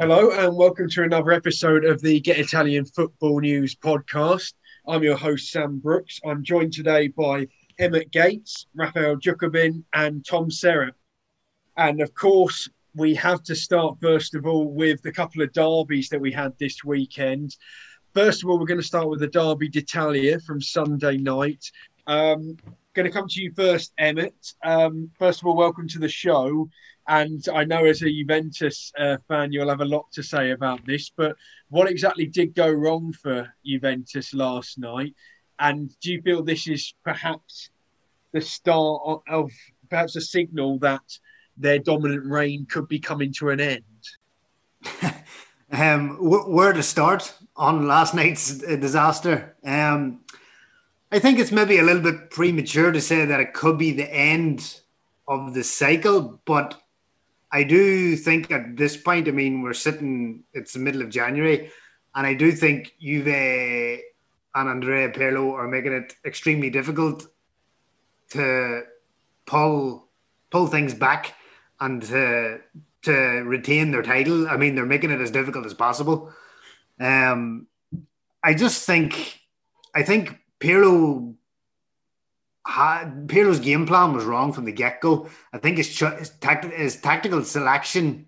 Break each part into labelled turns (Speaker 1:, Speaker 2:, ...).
Speaker 1: Hello, and welcome to another episode of the Get Italian Football News podcast. I'm your host, Sam Brooks. I'm joined today by Emmett Gates, Raphael Jacobin, and Tom Serra. And of course, we have to start first of all with the couple of derbies that we had this weekend. First of all, we're going to start with the Derby d'Italia from Sunday night. Um, going to come to you first, Emmett. Um, first of all, welcome to the show. And I know as a Juventus uh, fan, you'll have a lot to say about this, but what exactly did go wrong for Juventus last night? And do you feel this is perhaps the start of, of perhaps a signal that their dominant reign could be coming to an end?
Speaker 2: um, where to start on last night's uh, disaster? Um, I think it's maybe a little bit premature to say that it could be the end of the cycle, but I do think at this point, I mean, we're sitting, it's the middle of January, and I do think Juve and Andrea Pirlo are making it extremely difficult to pull pull things back and to to retain their title. I mean, they're making it as difficult as possible. Um, I just think, I think Pirlo had, Pirlo's game plan was wrong from the get go. I think his, his, his tactical selection,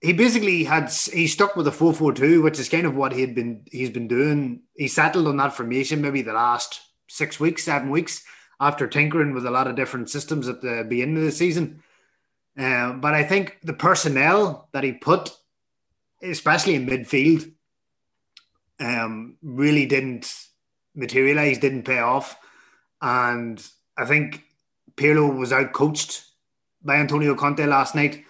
Speaker 2: he basically had he stuck with a four four two, which is kind of what he had been he's been doing. He settled on that formation maybe the last six weeks, seven weeks after tinkering with a lot of different systems at the beginning of the season. Um, but I think the personnel that he put, especially in midfield, um, really didn't materialize, didn't pay off. And I think Pirlo was out coached by Antonio Conte last night,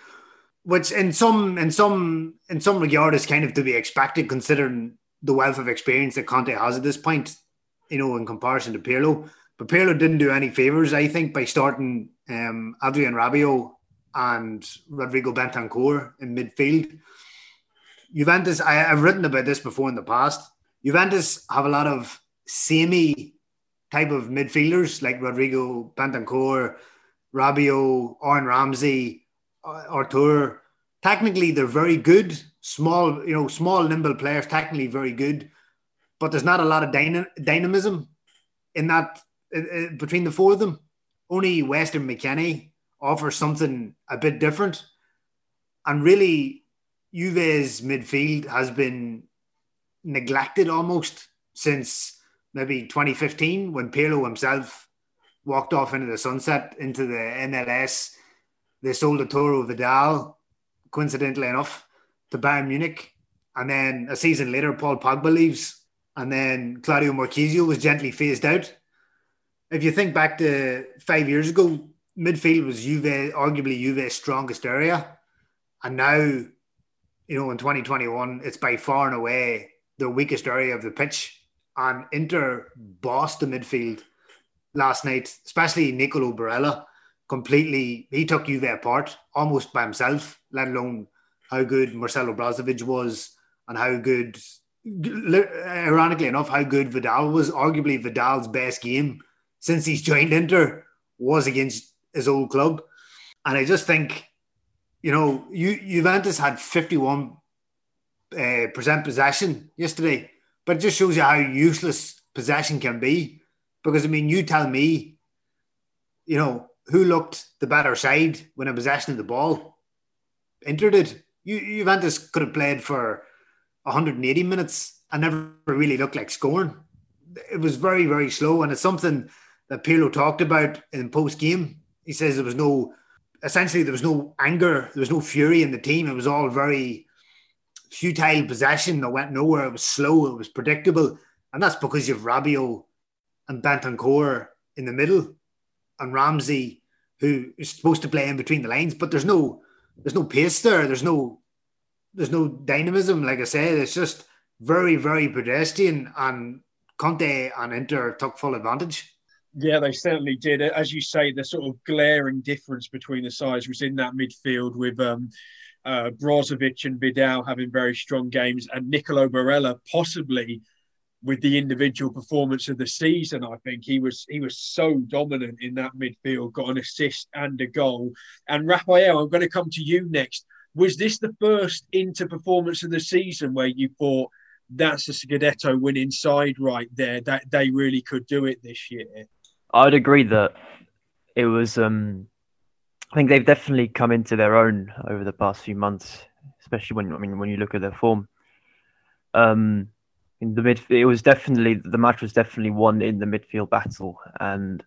Speaker 2: which in some in some in some regard is kind of to be expected considering the wealth of experience that Conte has at this point, you know, in comparison to Pirlo. But Pirlo didn't do any favors, I think, by starting um, Adrien Rabiot and Rodrigo Bentancur in midfield. Juventus, I, have written about this before in the past. Juventus have a lot of samey type of midfielders like Rodrigo Bentancur, Rabiot, Aaron Ramsey, uh, Artur. Technically, they're very good, small, you know, small, nimble players. Technically, very good, but there's not a lot of dyna- dynamism in that uh, between the four of them. Only Weston McKennie offers something a bit different, and really, Juve's midfield has been neglected almost since maybe 2015 when Pirlo himself walked off into the sunset into the MLS. They sold Arturo Vidal, coincidentally enough, to Bayern Munich. And then a season later, Paul Pogba leaves. And then Claudio Marchisio was gently phased out. If you think back to five years ago, midfield was Juve, arguably Juve's strongest area. And now, you know, in 2021, it's by far and away the weakest area of the pitch and Inter bossed the midfield last night, especially Nicolo Barella. Completely, he took Juve apart almost by himself, let alone how good Marcelo Brozovic was and how good, ironically enough, how good Vidal was. Arguably, Vidal's best game since he's joined Inter was against his old club. And I just think, you know, Ju- Juventus had 51 uh, percent possession yesterday but it just shows you how useless possession can be. Because I mean, you tell me, you know, who looked the better side when a possession of the ball entered it. You, Juventus could have played for 180 minutes and never really looked like scoring. It was very, very slow, and it's something that Pirlo talked about in post game. He says there was no, essentially, there was no anger, there was no fury in the team. It was all very futile possession that went nowhere. It was slow. It was predictable, and that's because you've Rabiot and Bentancur in the middle, and Ramsey, who is supposed to play in between the lines. But there's no, there's no pace there. There's no, there's no dynamism. Like I said, it's just very, very pedestrian, and Conte and Inter took full advantage.
Speaker 1: Yeah, they certainly did. As you say, the sort of glaring difference between the sides was in that midfield with um, uh, Brozovic and Vidal having very strong games, and Nicolo Barella possibly with the individual performance of the season. I think he was he was so dominant in that midfield, got an assist and a goal. And Raphael, I'm going to come to you next. Was this the first Inter performance of the season where you thought that's a Scudetto winning side right there? That they really could do it this year.
Speaker 3: I'd agree that it was. Um, I think they've definitely come into their own over the past few months, especially when I mean when you look at their form. Um, in the mid, it was definitely the match was definitely won in the midfield battle, and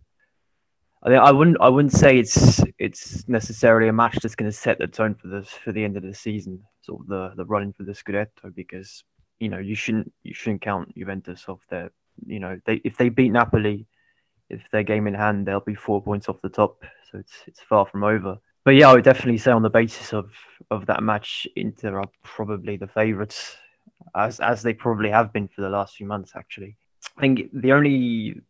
Speaker 3: I think I wouldn't I wouldn't say it's it's necessarily a match that's going to set the tone for this for the end of the season, sort of the the running for the Scudetto, because you know you shouldn't you shouldn't count Juventus off their you know they if they beat Napoli, if their game in hand they'll be four points off the top, so it's it's far from over. But yeah, I would definitely say on the basis of of that match, Inter are probably the favourites, as as they probably have been for the last few months. Actually, I think the only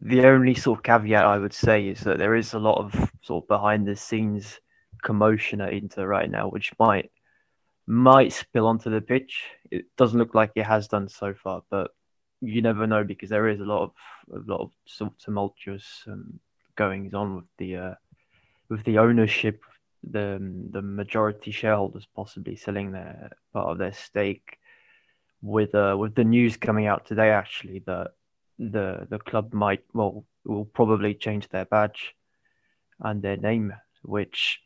Speaker 3: the only sort of caveat I would say is that there is a lot of sort of behind the scenes commotion at Inter right now, which might might spill onto the pitch. It doesn't look like it has done so far, but you never know because there is a lot of a lot of tumultuous um, goings on with the uh, with the ownership, the the majority shareholders possibly selling their part of their stake. With uh, with the news coming out today, actually that the the club might well will probably change their badge and their name, which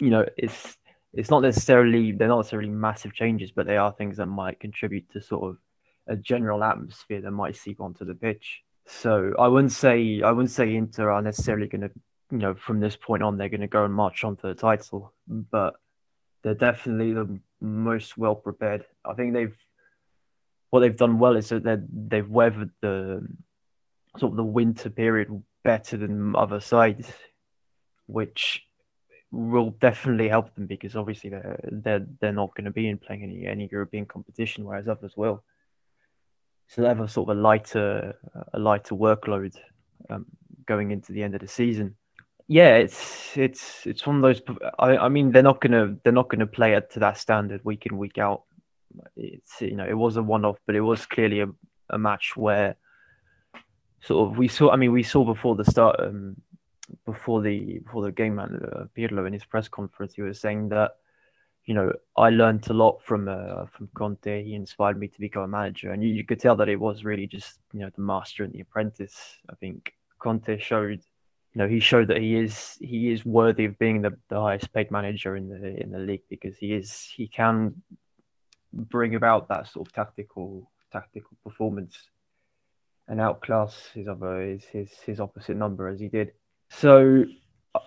Speaker 3: you know it's it's not necessarily they're not necessarily massive changes, but they are things that might contribute to sort of a general atmosphere that might seep onto the pitch. So I wouldn't say I wouldn't say Inter are necessarily going to you know from this point on they're going to go and march on for the title, but they're definitely the most well prepared. I think they've what they've done well is that they they've weathered the sort of the winter period better than other sides, which will definitely help them because obviously they're they're they're not going to be in playing any any European competition, whereas others will. So they have a sort of a lighter a lighter workload um, going into the end of the season. Yeah, it's it's it's one of those. I, I mean, they're not gonna they're not gonna play it to that standard week in week out it's you know it was a one-off, but it was clearly a, a match where sort of we saw. I mean, we saw before the start, um, before the before the game, man, uh, Pirlo in his press conference, he was saying that you know I learned a lot from uh, from Conte. He inspired me to become a manager, and you, you could tell that it was really just you know the master and the apprentice. I think Conte showed you know he showed that he is he is worthy of being the, the highest paid manager in the in the league because he is he can bring about that sort of tactical tactical performance and outclass his other his his, his opposite number as he did. So,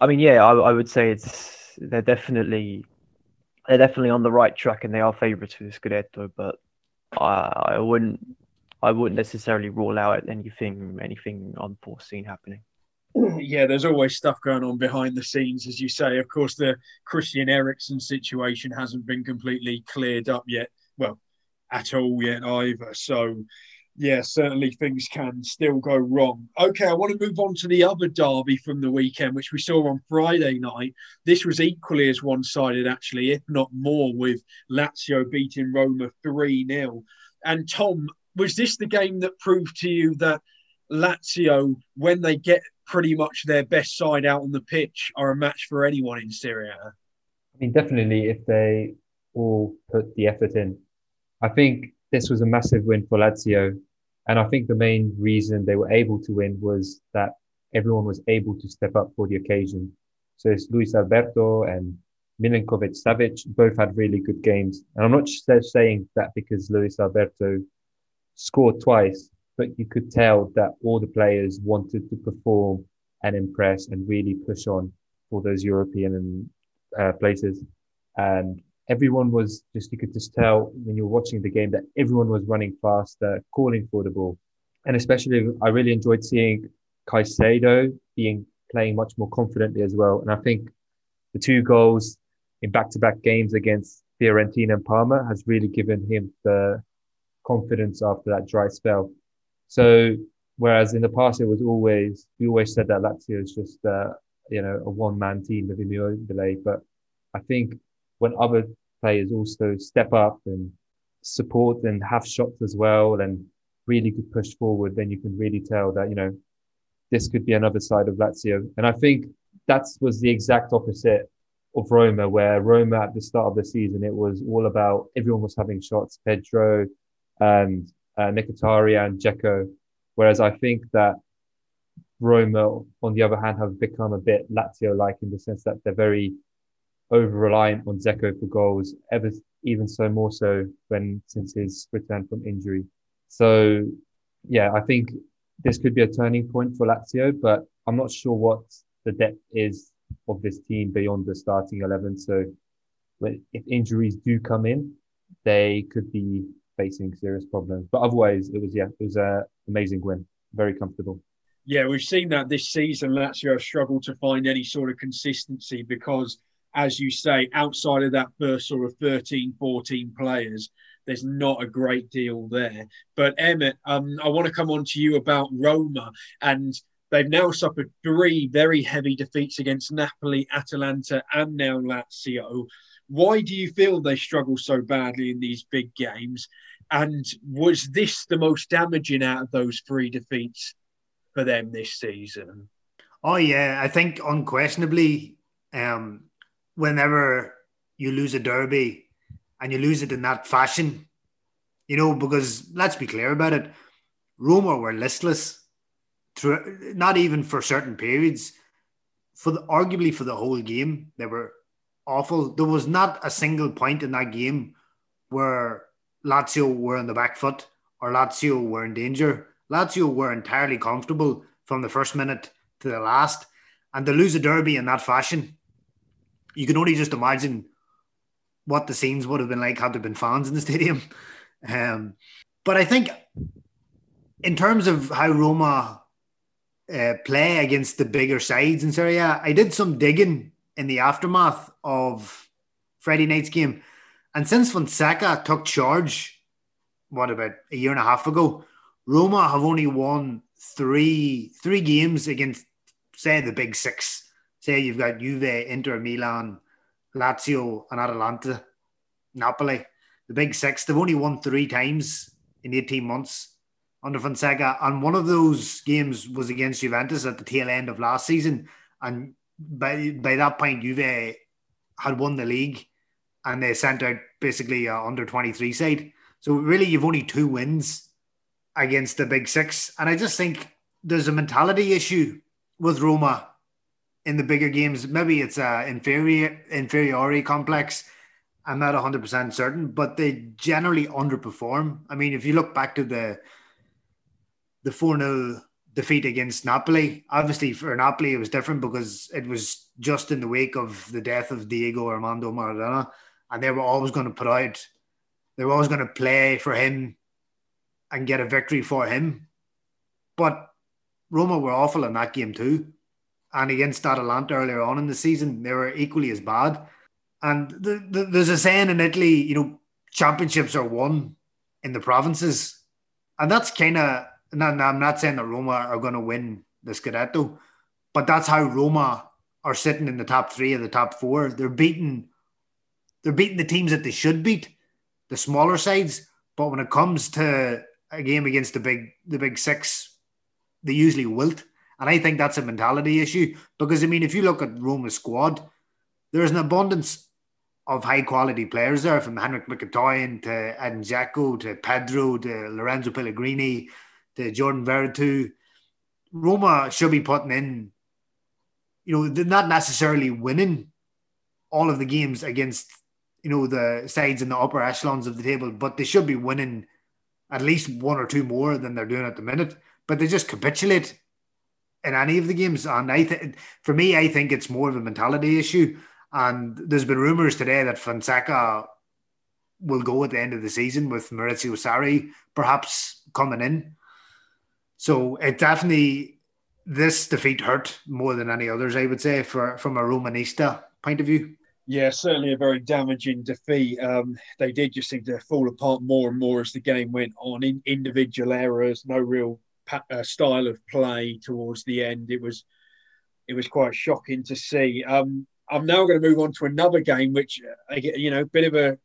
Speaker 3: I mean, yeah, I, I would say it's they're definitely they're definitely on the right track and they are favourites for the Scudetto, but I, I wouldn't I wouldn't necessarily rule out anything anything unforeseen happening.
Speaker 1: Yeah, there's always stuff going on behind the scenes, as you say. Of course, the Christian Eriksen situation hasn't been completely cleared up yet well, at all yet either. So, yeah, certainly things can still go wrong. Okay, I want to move on to the other derby from the weekend, which we saw on Friday night. This was equally as one sided, actually, if not more, with Lazio beating Roma 3 0. And Tom, was this the game that proved to you that Lazio, when they get pretty much their best side out on the pitch, are a match for anyone in Serie
Speaker 4: I mean, definitely if they all put the effort in. I think this was a massive win for Lazio. And I think the main reason they were able to win was that everyone was able to step up for the occasion. So it's Luis Alberto and Milinkovic Savic both had really good games. And I'm not saying that because Luis Alberto scored twice, but you could tell that all the players wanted to perform and impress and really push on for those European uh, places. And everyone was just, you could just tell when you were watching the game that everyone was running faster, calling for the ball. And especially, I really enjoyed seeing Caicedo being playing much more confidently as well. And I think the two goals in back-to-back games against Fiorentina and Parma has really given him the confidence after that dry spell. So whereas in the past it was always we always said that Lazio is just uh, you know a one-man team with Immobile, but I think when other players also step up and support and have shots as well and really could push forward, then you can really tell that, you know, this could be another side of Lazio. And I think that was the exact opposite of Roma, where Roma at the start of the season, it was all about everyone was having shots, Pedro and uh, Mkhitaryan and Dzeko. Whereas I think that Roma, on the other hand, have become a bit Lazio-like in the sense that they're very over-reliant on Dzeko for goals, ever even so more so when since his return from injury. So, yeah, I think this could be a turning point for Lazio, but I'm not sure what the depth is of this team beyond the starting 11. So if injuries do come in, they could be facing serious problems. But otherwise, it was, yeah, it was an amazing win. Very comfortable.
Speaker 1: Yeah, we've seen that this season. Lazio have struggled to find any sort of consistency because, as you say, outside of that first sort of 13, 14 players, there's not a great deal there. But Emmett, um, I want to come on to you about Roma and They've now suffered three very heavy defeats against Napoli, Atalanta, and now Lazio. Why do you feel they struggle so badly in these big games? And was this the most damaging out of those three defeats for them this season?
Speaker 2: Oh yeah, I think unquestionably, um, whenever you lose a derby and you lose it in that fashion, you know, because let's be clear about it, Roma were listless through, not even for certain periods. For the, arguably for the whole game, they were awful. There was not a single point in that game where Lazio were on the back foot or Lazio were in danger. Lazio were entirely comfortable from the first minute to the last, and to lose a derby in that fashion, you can only just imagine what the scenes would have been like had there been fans in the stadium. Um, but I think, in terms of how Roma uh, play against the bigger sides in Serie A. I did some digging in the aftermath of Friday night's game. And since Fonseca took charge, what about a year and a half ago, Roma have only won three three games against, say, the big six. Say you've got Juve, Inter, Milan, Lazio, and Atalanta, Napoli. The big six. They've only won three times in 18 months under Fonseca, and one of those games was against Juventus at the tail end of last season, and by by that point, Juve had won the league, and they sent out basically a under twenty three side. So really, you've only two wins against the big six, and I just think there's a mentality issue with Roma in the bigger games. Maybe it's a inferior inferiority complex. I'm not 100% certain, but they generally underperform. I mean, if you look back to the the 4 0 defeat against Napoli. Obviously, for Napoli, it was different because it was just in the wake of the death of Diego Armando Maradona, and they were always going to put out, they were always going to play for him and get a victory for him. But Roma were awful in that game too. And against Atalanta earlier on in the season, they were equally as bad. And the, the, there's a saying in Italy, you know, championships are won in the provinces. And that's kind of I'm not saying that Roma are going to win the Scudetto, but that's how Roma are sitting in the top three of the top four. They're beating, they're beating the teams that they should beat, the smaller sides. But when it comes to a game against the big, the big six, they usually wilt. And I think that's a mentality issue because I mean, if you look at Roma's squad, there's an abundance of high quality players there, from Henrik Mkhitaryan to Edin Dzeko to Pedro to Lorenzo Pellegrini to Jordan Veretout. Roma should be putting in, you know, they're not necessarily winning all of the games against, you know, the sides in the upper echelons of the table, but they should be winning at least one or two more than they're doing at the minute. But they just capitulate in any of the games. And I think, for me, I think it's more of a mentality issue. And there's been rumors today that Fonseca will go at the end of the season with Maurizio Sarri perhaps coming in. So it definitely this defeat hurt more than any others, I would say, for from a Romanista point of view.
Speaker 1: Yeah, certainly a very damaging defeat. Um, they did just seem to fall apart more and more as the game went on. In individual errors, no real uh, style of play towards the end. It was it was quite shocking to see. Um, I'm now going to move on to another game, which uh, you know, bit of a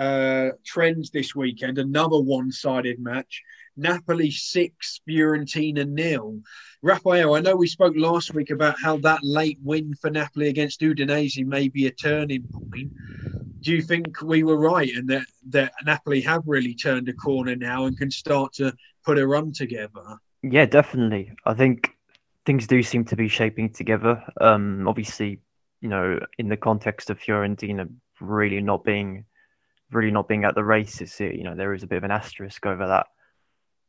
Speaker 1: uh, trend this weekend. Another one-sided match Napoli six, Fiorentina nil. Raphael, I know we spoke last week about how that late win for Napoli against Udinese may be a turning point. Do you think we were right and that, that Napoli have really turned a corner now and can start to put a run together?
Speaker 3: Yeah, definitely. I think things do seem to be shaping together. Um, obviously, you know, in the context of Fiorentina really not being really not being at the races, you know, there is a bit of an asterisk over that.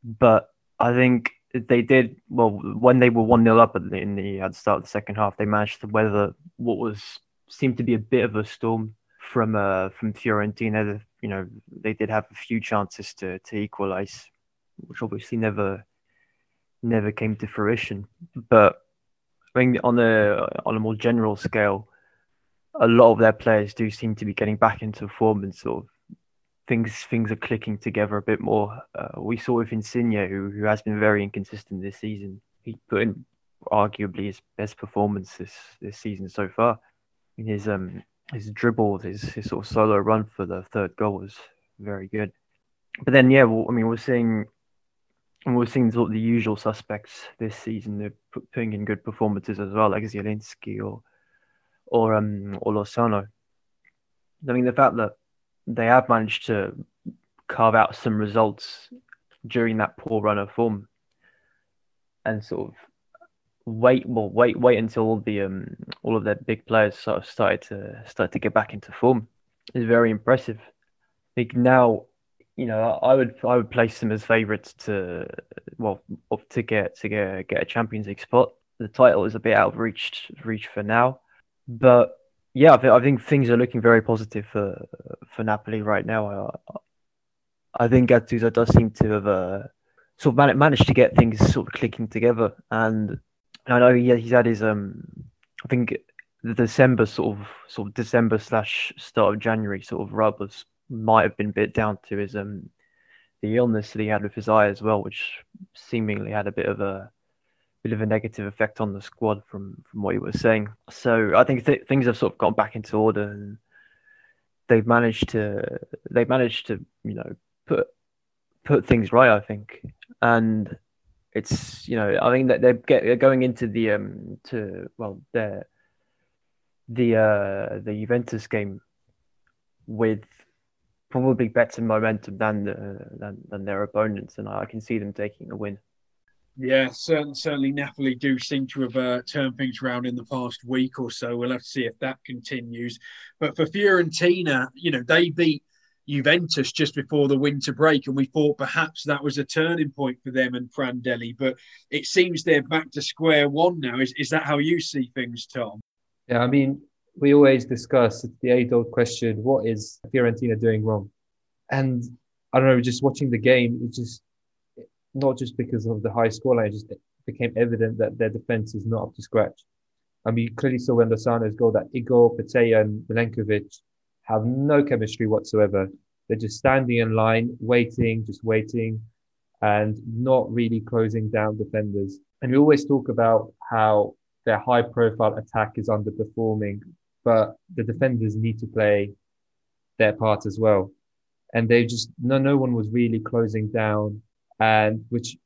Speaker 3: But I think they did well when they were one 0 up in the, at the start of the second half. They managed to weather what was seemed to be a bit of a storm from uh from Fiorentina. You know, they did have a few chances to to equalize, which obviously never never came to fruition. But I think on a on a more general scale, a lot of their players do seem to be getting back into form and sort of things things are clicking together a bit more. Uh, we saw with Insigne, who who has been very inconsistent this season. He put in arguably his best performance this, this season so far. His um his dribble, his his sort of solo run for the third goal was very good. But then yeah, well, I mean we're seeing we're seeing sort of the usual suspects this season. They're putting in good performances as well, like Zielinski or or um or Lozano. I mean the fact that they have managed to carve out some results during that poor run of form and sort of wait well wait wait until all the um all of their big players sort of started to start to get back into form is very impressive. I think now, you know, I would I would place them as favourites to well to get to get get a Champions League spot. The title is a bit out of reach reach for now, but yeah, I think, I think things are looking very positive for for Napoli right now. I, I think Gattuso does seem to have uh, sort of man- managed to get things sort of clicking together, and I know he, he's had his um, I think the December sort of sort of December slash start of January sort of rub was might have been a bit down to his um the illness that he had with his eye as well, which seemingly had a bit of a bit of a negative effect on the squad from from what you were saying. So I think th- things have sort of gone back into order, and they've managed to they've managed to you know put put things right. I think, and it's you know I think that they're, get, they're going into the um to well they're the uh the Juventus game with probably better momentum than the, than, than their opponents, and I can see them taking the win.
Speaker 1: Yeah, certainly, certainly Napoli do seem to have uh, turned things around in the past week or so. We'll have to see if that continues. But for Fiorentina, you know, they beat Juventus just before the winter break, and we thought perhaps that was a turning point for them and Prandelli. But it seems they're back to square one now. Is, is that how you see things, Tom?
Speaker 4: Yeah, I mean, we always discuss the age old question what is Fiorentina doing wrong? And I don't know, just watching the game, it just not just because of the high scoreline, it just became evident that their defense is not up to scratch. I mean, clearly saw when Lozano's goal that Igor, Petagna, and Milenkovic have no chemistry whatsoever. They're just standing in line, waiting, just waiting, and not really closing down defenders. And we always talk about how their high profile attack is underperforming, but the defenders need to play their part as well. And they just, no, no one was really closing down and which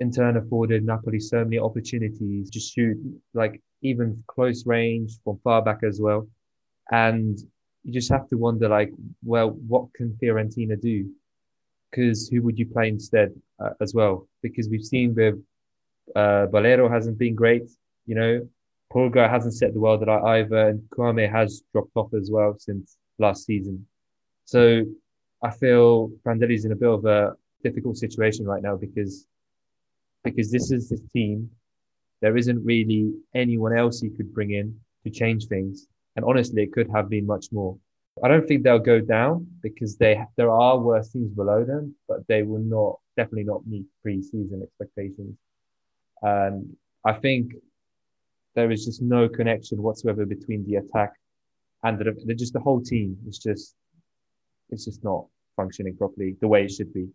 Speaker 4: in turn afforded Napoli so many opportunities to shoot like even close range from far back as well. And you just have to wonder like, well, what can Fiorentina do? Because who would you play instead uh, as well? Because we've seen with uh, hasn't been great, you know. Pulgar hasn't set the world alight either, and Kouamé has dropped off as well since last season. So I feel Prandelli's in a bit of a difficult situation right now because because this is his team. There isn't really anyone else he could bring in to change things. And honestly, it could have been much more. I don't think they'll go down because they there are worse teams below them, but they will not definitely not meet pre-season expectations. And I think there is just no connection whatsoever between the attack and the just the whole team. It's just it's just not functioning properly the way it should be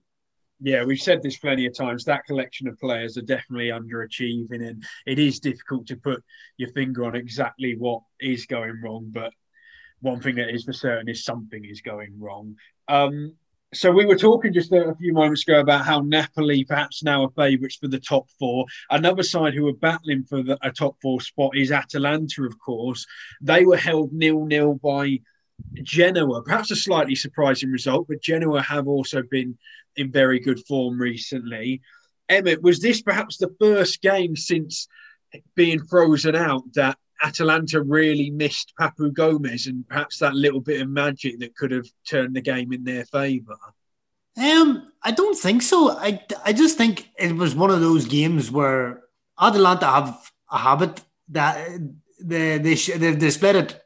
Speaker 1: yeah, we've said this plenty of times. That collection of players are definitely underachieving, and it is difficult to put your finger on exactly what is going wrong. But one thing that is for certain is something is going wrong. Um, So we were talking just a, few moments ago about how Napoli perhaps now are favourites for the top four. Another side who are battling for the, a top four spot is Atalanta, of course. They were held nil-nil by Genoa. Perhaps a slightly surprising result, but Genoa have also been in very good form recently. Emmett, was this perhaps the first game since being frozen out that Atalanta really missed Papu Gomez and perhaps that little bit of magic that could have turned the game in their favour?
Speaker 2: Um, I don't think so. I, I just think it was one of those games where Atalanta have a habit that they they they've displayed it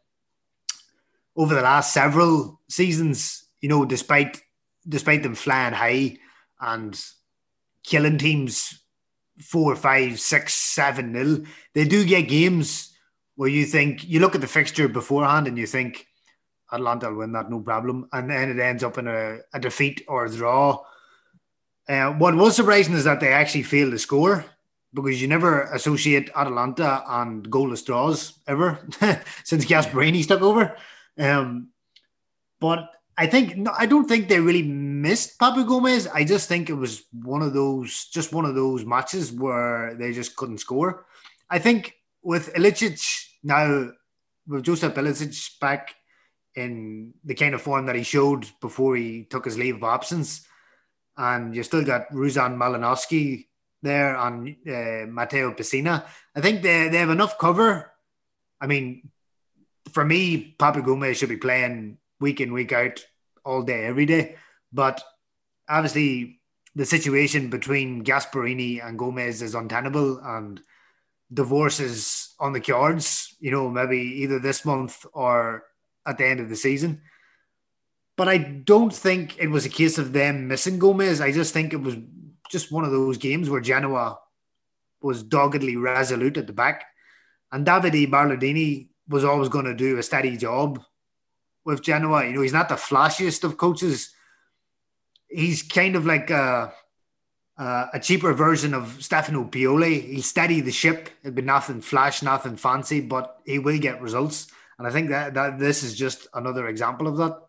Speaker 2: over the last several seasons. You know, despite despite them flying high and killing teams four, five, six, seven nil, they do get games where you think you look at the fixture beforehand and you think Atalanta will win that no problem, and then it ends up in a, a defeat or a draw. Uh, what was surprising is that they actually failed to score because you never associate Atalanta and goalless draws ever since Gasperini took over. Um, but I think no, I don't think they really missed Papu Gomez. I just think it was one of those, just one of those matches where they just couldn't score. I think with Ilicic now, with Joseph Ilicic back in the kind of form that he showed before he took his leave of absence, and you still got Ruslan Malinovskyi there and uh, Matteo Pessina. I think they, they have enough cover. I mean, for me, Papu Gomez should be playing week in, week out, all day, every day. But obviously, the situation between Gasperini and Gomez is untenable, and divorce is on the cards, you know, maybe either this month or at the end of the season. But I don't think it was a case of them missing Gomez. I just think it was just one of those games where Genoa was doggedly resolute at the back. And Davide Ballardini was always going to do a steady job with Genoa. You know, he's not the flashiest of coaches. He's kind of like a, a cheaper version of Stefano Pioli. He steady the ship. It'd be nothing flash, nothing fancy, but he will get results. And I think that, that this is just another example of that.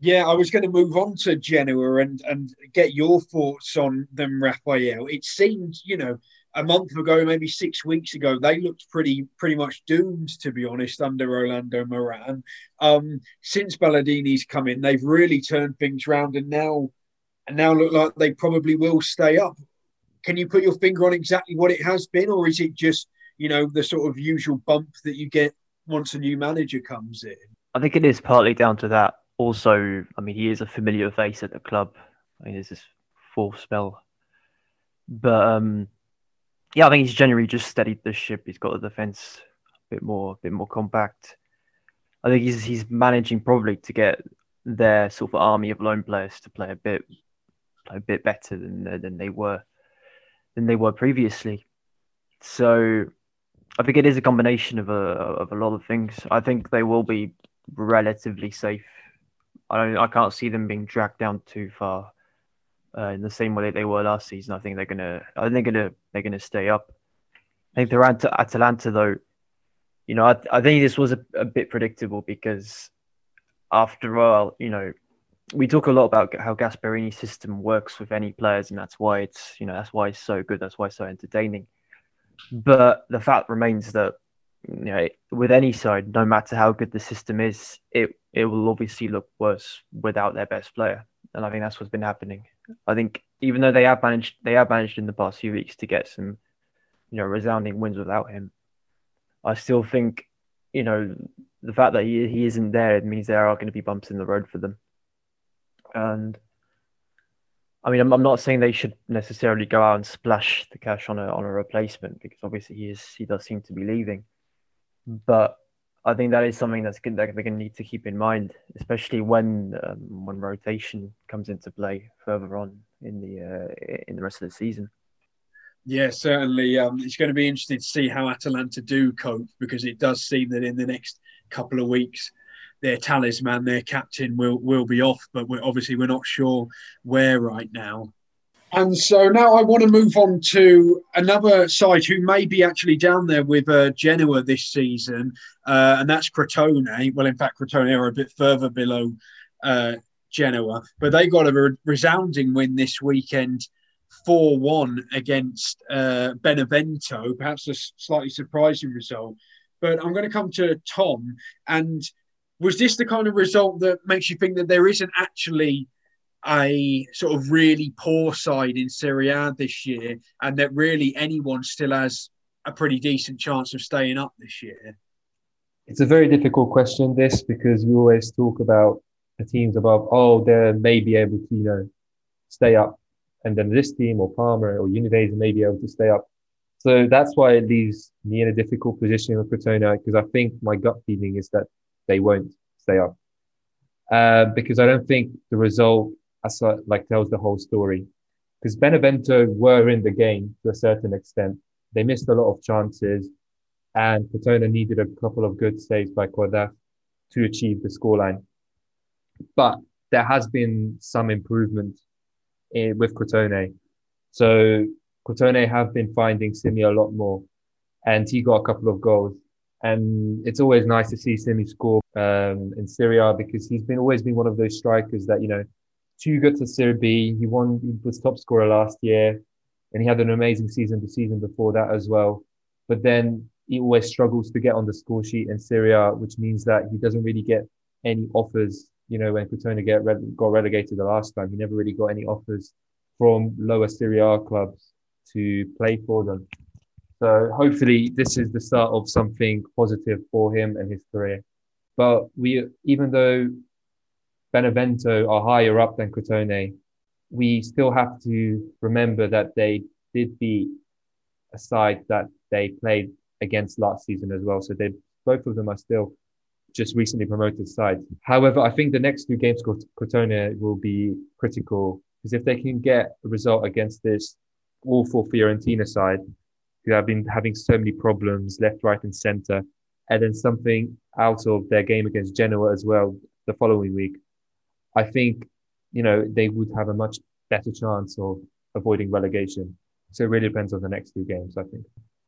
Speaker 1: Yeah, I was going to move on to Genoa and and get your thoughts on them, Raphael. It seemed, you know, a month ago, maybe six weeks ago, they looked pretty pretty much doomed, to be honest, under Rolando Maran. Um, since Ballardini's come in, they've really turned things around, and now and now look like they probably will stay up. Can you put your finger on exactly what it has been, or is it just you know the sort of usual bump that you get once a new manager comes in?
Speaker 3: I think it is partly down to that. Also, I mean, he is a familiar face at the club. I mean, this is fourth spell, but um, yeah, I think he's generally just steadied the ship. He's got the defense a bit more, a bit more compact. I think he's he's managing probably to get their sort of army of loan players to play a bit a bit better than than they were than they were previously. So I think it is a combination of a of a lot of things. I think they will be relatively safe. I don't. I can't see them being dragged down too far uh, in the same way that they were last season. I think they're gonna. I think they're gonna. They're gonna stay up. I think they're at Atalanta though. You know, I, I think this was a, a bit predictable because after all, you know, we talk a lot about how Gasperini's system works with any players, and that's why it's you know that's why it's so good. That's why it's so entertaining. But the fact remains that you know with any side, no matter how good the system is, it it will obviously look worse without their best player, and I think that's what's been happening. I think even though they have managed they have managed in the past few weeks to get some you know resounding wins without him, I still think you know the fact that he he isn't there it means there are going to be bumps in the road for them. And I mean, I'm, I'm not saying they should necessarily go out and splash the cash on a on a replacement because obviously he is he does seem to be leaving, but I think that is something that's good, that they're going to need to keep in mind, especially when um, when rotation comes into play further on in the uh, in the rest of the season.
Speaker 1: Yeah, certainly. Um, it's going to be interesting to see how Atalanta do cope because it does seem that in the next couple of weeks their talisman, their captain will will be off, but we're, obviously we're not sure where right now. And so now I want to move on to another side who may be actually down there with uh, Genoa this season, uh, and that's Crotone. Well, in fact, Crotone are a bit further below uh, Genoa, but they got a re- resounding win this weekend 4 1 against uh, Benevento, perhaps a slightly surprising result. But I'm going to come to Tom. And was this the kind of result that makes you think that there isn't actually a sort of really poor side in Serie A this year, and that really anyone still has a pretty decent chance of staying up this year?
Speaker 4: It's a very difficult question, this, because we always talk about the teams above, oh, they may be able to, you know, stay up. And then this team or Parma or Udinese may be able to stay up. So that's why it leaves me in a difficult position with Crotone, because I think my gut feeling is that they won't stay up. Uh, because I don't think the result as like tells the whole story. Because Benevento were in the game to a certain extent. They missed a lot of chances, and Crotone needed a couple of good saves by Cordaz to achieve the scoreline. But there has been some improvement in, with Crotone. So Crotone have been finding Simy a lot more, and he got a couple of goals. And it's always nice to see Simy score um, in Serie A because he's been always been one of those strikers that you know too good to Serie B. He won. He was top scorer last year, and he had an amazing season the season before that as well. But then he always struggles to get on the score sheet in Serie A, which means that he doesn't really get any offers. You know, when Crotone get got relegated the last time, he never really got any offers from lower Serie A clubs to play for them. So hopefully, this is the start of something positive for him and his career. But we, even though Benevento are higher up than Crotone, we still have to remember that they did beat a side that they played against last season as well. So they both of them are still just recently promoted sides. However, I think the next two games Crotone will be critical because if they can get a result against this awful Fiorentina side, who have been having so many problems left, right, and centre, and then something out of their game against Genoa as well the following week, I think, you know, they would have a much better chance of avoiding relegation. So it really depends on the next two games, I think.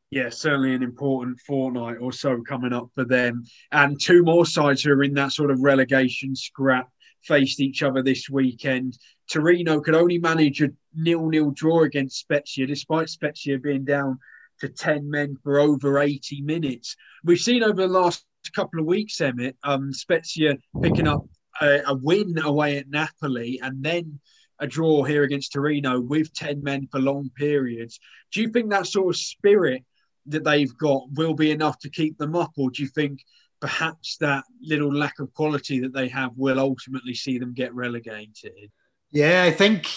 Speaker 1: Yeah, certainly an important fortnight or so coming up for them. And two more sides who are in that sort of relegation scrap faced each other this weekend. Torino could only manage a nil-nil draw against Spezia, despite Spezia being down to 10 men for over 80 minutes. We've seen over the last couple of weeks, Emmett, um, Spezia picking up a, a win away at Napoli and then a draw here against Torino with 10 men for long periods. Do you think that sort of spirit that they've got will be enough to keep them up, or do you think perhaps that little lack of quality that they have will ultimately see them get relegated?
Speaker 2: Yeah, I think,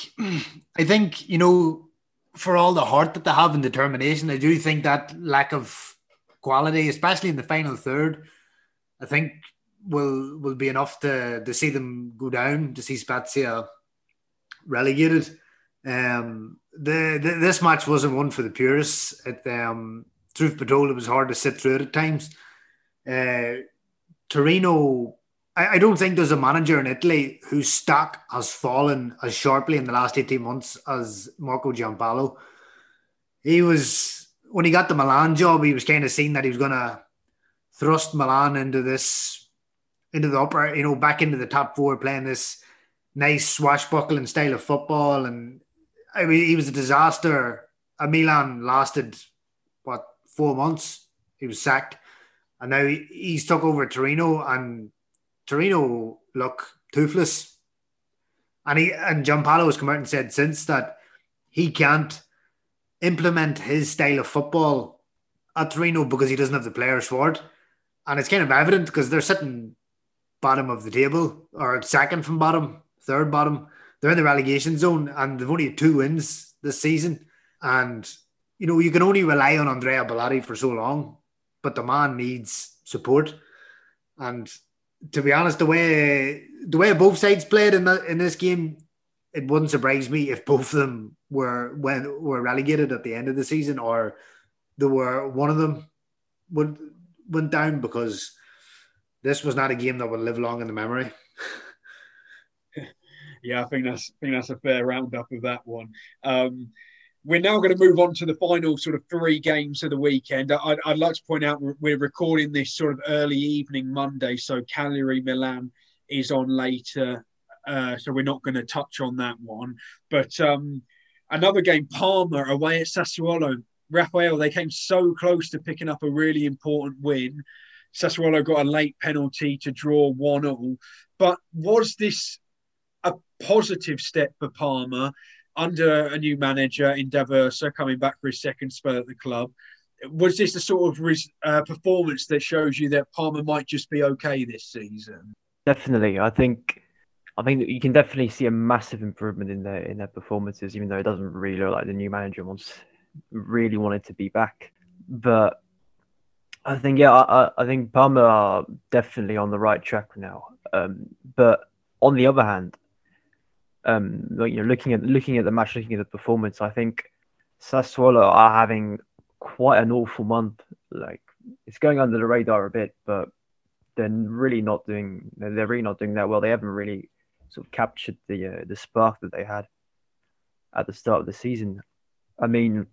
Speaker 2: I think you know, for all the heart that they have and determination, I do think that lack of quality, especially in the final third, I think will will be enough to to see them go down to see Spezia relegated. Um, the, the this match wasn't one for the purists. It, um, truth be told, it was hard to sit through it at times. Uh, Torino, I, I don't think there's a manager in Italy whose stock has fallen as sharply in the last 18 months as Marco Giampaolo. He was, when he got the Milan job, he was kind of seen that he was going to thrust Milan into this into the upper, you know, back into the top four, playing this nice swashbuckling style of football. And I mean, he was a disaster. A Milan lasted what four months. He was sacked, and now he's took over Torino, and Torino look toothless. And he and Giampaolo has come out and said since that he can't implement his style of football at Torino because he doesn't have the players for it. And it's kind of evident because they're sitting bottom of the table or second from bottom, third bottom. They're in the relegation zone and they've only had two wins this season. And, you know, you can only rely on Andrea Bellotti for so long, but the man needs support. And to be honest, the way the way both sides played in the, in this game, it wouldn't surprise me if both of them were when were relegated at the end of the season or there were one of them would went down because this was not a game that would live long in the memory.
Speaker 1: yeah, I think that's I think that's a fair roundup of that one. Um, we're now going to move on to the final sort of three games of the weekend. I'd, I'd like to point out we're recording this sort of early evening Monday, so Cagliari Milan is on later uh, so we're not going to touch on that one. But um, another game, Parma away at Sassuolo. Raphael, they came so close to picking up a really important win. Sassuolo got a late penalty to draw one all. But was this a positive step for Parma under a new manager in D'Aversa coming back for his second spell at the club? Was this the sort of uh, performance that shows you that Parma might just be okay this season?
Speaker 3: Definitely, I think. I think you can definitely see a massive improvement in their in their performances, even though it doesn't really look like the new manager wants really wanted to be back. But I think yeah, I, I think Parma are definitely on the right track now. Um, but on the other hand, um, you know, looking at looking at the match, looking at the performance, I think Sassuolo are having quite an awful month. Like it's going under the radar a bit, but they're really not doing. They're really not doing that well. They haven't really sort of captured the uh, the spark that they had at the start of the season. I mean,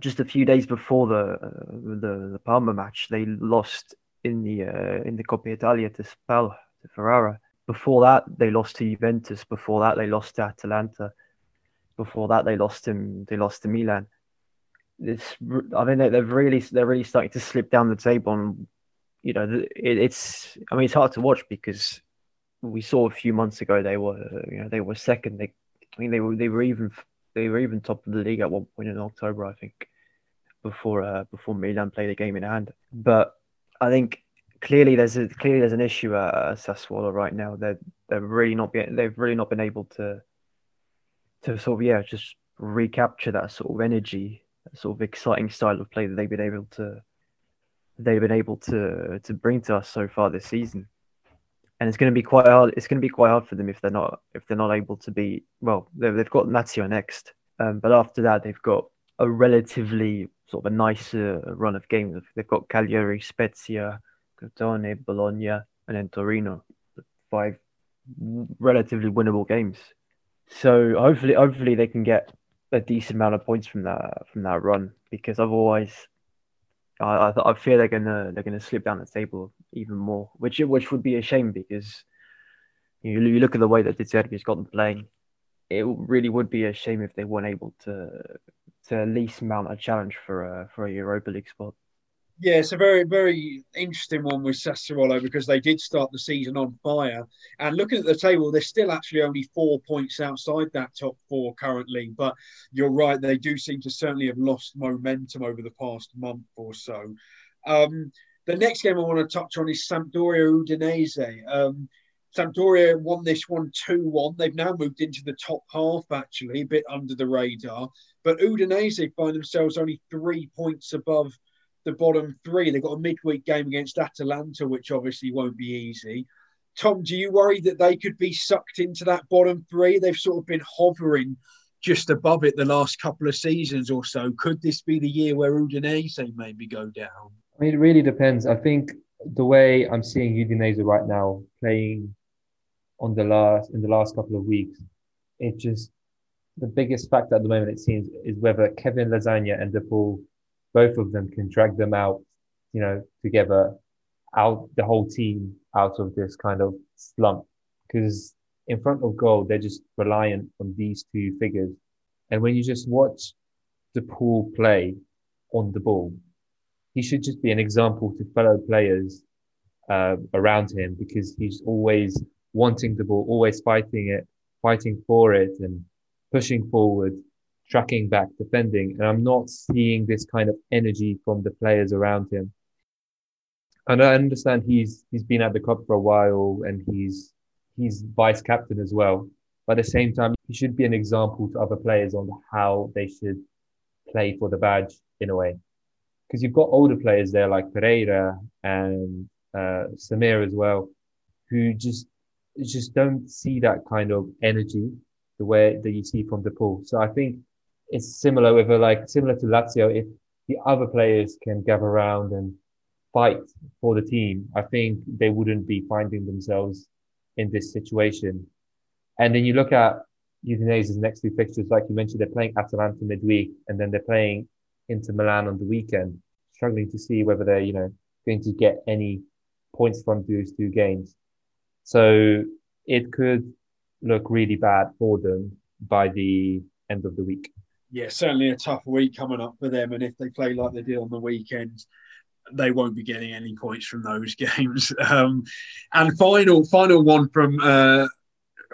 Speaker 3: just a few days before the uh, the, the Parma match, they lost in the uh, in the Coppa Italia to SPAL to Ferrara. Before that, they lost to Juventus. Before that, they lost to Atalanta. Before that, they lost to they lost to Milan. It's I mean they're really they're really starting to slip down the table. And you know it, it's I mean it's hard to watch because we saw a few months ago they were you know they were second. They I mean they were they were even they were even top of the league at one point in October I think before uh, before Milan play the game in hand. But I think clearly there's a, clearly there's an issue at uh, Sassuolo right now. They're they're really not be, they've really not been able to to sort of yeah just recapture that sort of energy, that sort of exciting style of play that they've been able to they've been able to to bring to us so far this season. And it's going to be quite hard. It's going to be quite hard for them if they're not if they're not able to be well. They've, they've got Lazio next, um, but after that they've got a relatively sort of a nicer run of games. They've got Cagliari, Spezia, Crotone, Bologna, and then Torino. Five relatively winnable games. So hopefully, hopefully they can get a decent amount of points from that from that run because otherwise, I I, I fear they're gonna they're gonna slip down the table even more, which which would be a shame because you, you look at the way that De Zerbi's got them playing. It really would be a shame if they weren't able to to at least mount a challenge for a for a Europa League spot.
Speaker 1: Yeah, it's a very, very interesting one with Sassuolo because they did start the season on fire. And looking at the table, they're still actually only four points outside that top four currently. But you're right, they do seem to certainly have lost momentum over the past month or so. Um, the next game I want to touch on is Sampdoria Udinese. Um, Sampdoria won this one 2 1. They've now moved into the top half, actually, a bit under the radar. But Udinese find themselves only three points above the bottom three. They've got a midweek game against Atalanta, which obviously won't be easy. Tom, do you worry that they could be sucked into that bottom three? They've sort of been hovering just above it the last couple of seasons or so. Could this be the year where Udinese maybe go down?
Speaker 4: I mean, it really depends. I think the way I'm seeing Udinese right now playing on the last in the last couple of weeks, it just the biggest factor at the moment it seems is whether Kevin Lasagna and De Paul, both of them can drag them out, you know, together, out the whole team out of this kind of slump. Because in front of goal, they're just reliant on these two figures. And when you just watch De Paul play on the ball, he should just be an example to fellow players uh, around him because he's always wanting the ball, always fighting it, fighting for it, and pushing forward, tracking back, defending. And I'm not seeing this kind of energy from the players around him. And I understand he's he's been at the club for a while and he's he's vice captain as well. But at the same time, he should be an example to other players on how they should play for the badge in a way. Because you've got older players there like Pereyra and uh, Samir as well, who just just don't see that kind of energy the way that you see from De Paul. So I think it's similar with a, like similar to Lazio. If the other players can gather around and fight for the team, I think they wouldn't be finding themselves in this situation. And then you look at Udinese's next two fixtures, like you mentioned, they're playing Atalanta midweek and then they're playing Inter Milan on the weekend. Struggling to see whether they're, you know, going to get any points from those two games. So it could look really bad for them by the end of the week.
Speaker 1: Yeah, certainly a tough week coming up for them. And if they play like they did on the weekend, they won't be getting any points from those games. Um, and final, final one from uh,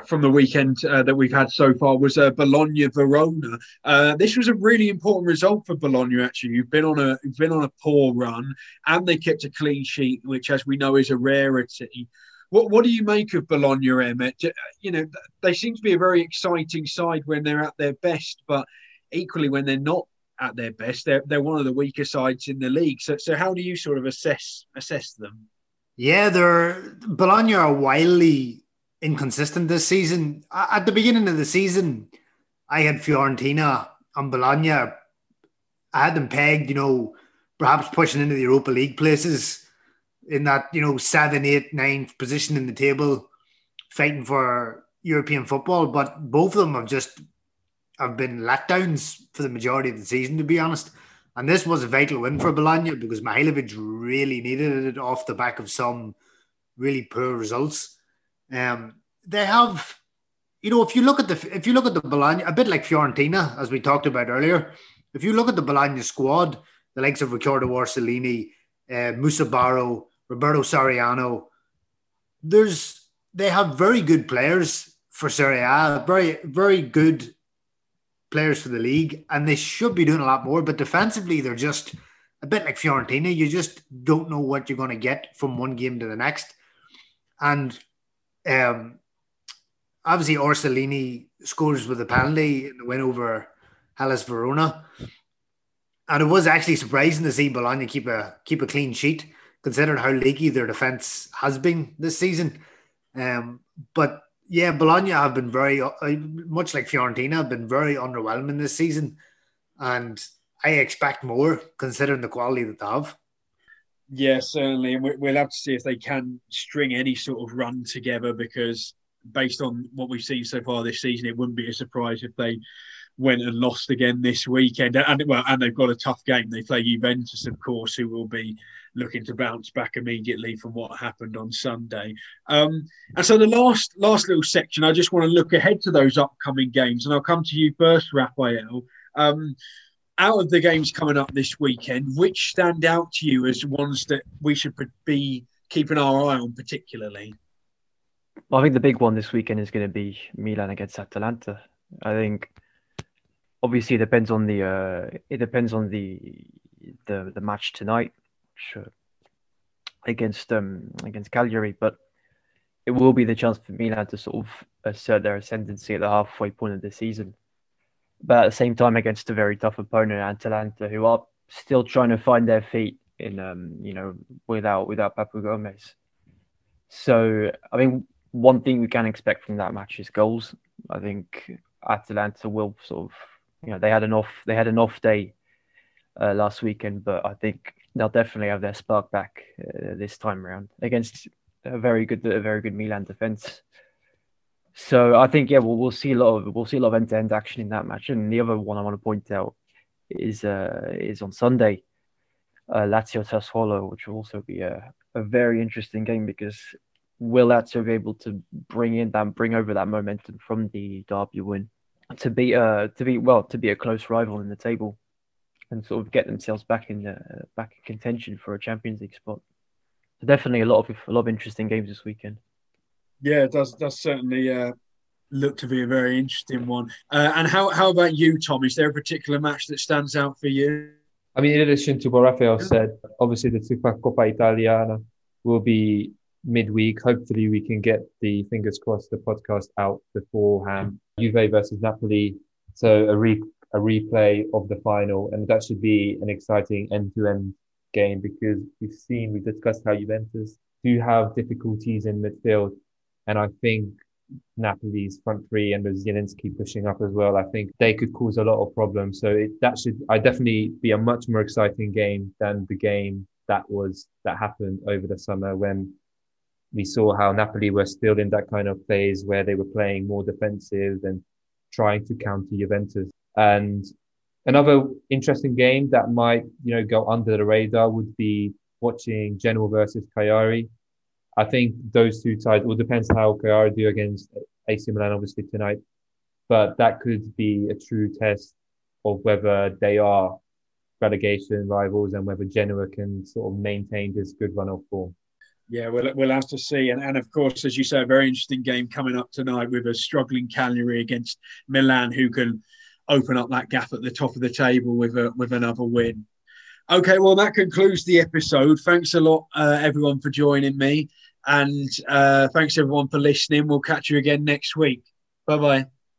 Speaker 1: from the weekend uh, that we've had so far was uh, Bologna Verona. Uh, this was a really important result for Bologna. Actually, you've been on a you've been on a poor run, and they kept a clean sheet, which, as we know, is a rarity. What what do you make of Bologna, Emmett? You know, they seem to be a very exciting side when they're at their best, but equally when they're not at their best, they're they're one of the weaker sides in the league. So so how do you sort of assess assess them?
Speaker 2: Yeah, they're Bologna are wildly inconsistent this season. At the beginning of the season, I had Fiorentina and Bologna. I had them pegged, you know, perhaps pushing into the Europa League places in that, you know, seven, eight, ninth position in the table, fighting for European football. But both of them have just have been letdowns for the majority of the season, to be honest. And this was a vital win for Bologna because Mihailovic really needed it off the back of some really poor results. Um, they have, you know, if you look at the if you look at the Bologna, a bit like Fiorentina, as we talked about earlier. If you look at the Bologna squad, the likes of Riccardo Orsolini, uh, Musa Barrow, Roberto Soriano, there's they have very good players for Serie A, very very good players for the league, and they should be doing a lot more. But defensively, they're just a bit like Fiorentina. You just don't know what you're going to get from one game to the next. And um, obviously, Orsolini scores with a penalty the win over Hellas Verona. And it was actually surprising to see Bologna keep a keep a clean sheet, considering how leaky their defence has been this season. Um, but yeah, Bologna have been very uh, much like Fiorentina have been very underwhelming this season, and I expect more considering the quality that they have.
Speaker 1: Yeah, certainly. And we'll have to see if they can string any sort of run together because, based on what we've seen so far this season, it wouldn't be a surprise if they went and lost again this weekend. And well, and they've got a tough game. They play Juventus, of course, who will be looking to bounce back immediately from what happened on Sunday. Um, and so the last last little section, I just want to look ahead to those upcoming games, and I'll come to you first, Raphael. Um, out of the games coming up this weekend, which stand out to you as ones that we should be keeping our eye on particularly?
Speaker 3: Well, I think the big one this weekend is going to be Milan against Atalanta. I think obviously it depends on the uh, it depends on the the the match tonight uh, against um against Cagliari, but it will be the chance for Milan to sort of assert their ascendancy at the halfway point of the season but at the same time against a very tough opponent, Atalanta, who are still trying to find their feet in um, you know, without without Papu Gomez. So I mean one thing we can expect from that match is goals. I think Atalanta will sort of you know, they had an off they had an off day uh, last weekend, but I think they'll definitely have their spark back uh, this time around against a very good a very good Milan defense. So I think yeah, we'll we'll see a lot of we'll see a lot of end to end action in that match. And the other one I want to point out is uh is on Sunday, uh, Lazio Sassuolo, which will also be a, a very interesting game because will Lazio be able to bring in that bring over that momentum from the derby win to be uh to be well to be a close rival in the table and sort of get themselves back in the back in contention for a Champions League spot. So definitely a lot of a lot of interesting games this weekend.
Speaker 1: Yeah, it does does certainly uh, look to be a very interesting one. Uh, and how how about you, Tom? Is there a particular match that stands out for you?
Speaker 4: I mean, in addition to what Rafael said, obviously the Supercoppa Italiana will be midweek. Hopefully, we can get the fingers crossed the podcast out beforehand. Juve versus Napoli, so a re a replay of the final, and that should be an exciting end to end game because we've seen we've discussed how Juventus do have difficulties in midfield and I think Napoli's front three and the Zielinski pushing up as well, I think they could cause a lot of problems. So it, that should I definitely be a much more exciting game than the game that was that happened over the summer when we saw how Napoli were still in that kind of phase where they were playing more defensive and trying to counter Juventus. And another interesting game that might, you know, go under the radar would be watching Genoa versus Cagliari. I think those two sides. Well, depends how Cagliari do against AC Milan obviously tonight, but that could be a true test of whether they are relegation rivals and whether Genoa can sort of maintain this good run of form.
Speaker 1: Yeah, we'll, we'll have to see. And, and of course, as you say, a very interesting game coming up tonight with a struggling Cagliari against Milan, who can open up that gap at the top of the table with a, with another win. Okay, well, that concludes the episode. Thanks a lot, uh, everyone, for joining me. And uh, thanks, everyone, for listening. We'll catch you again next week. Bye bye.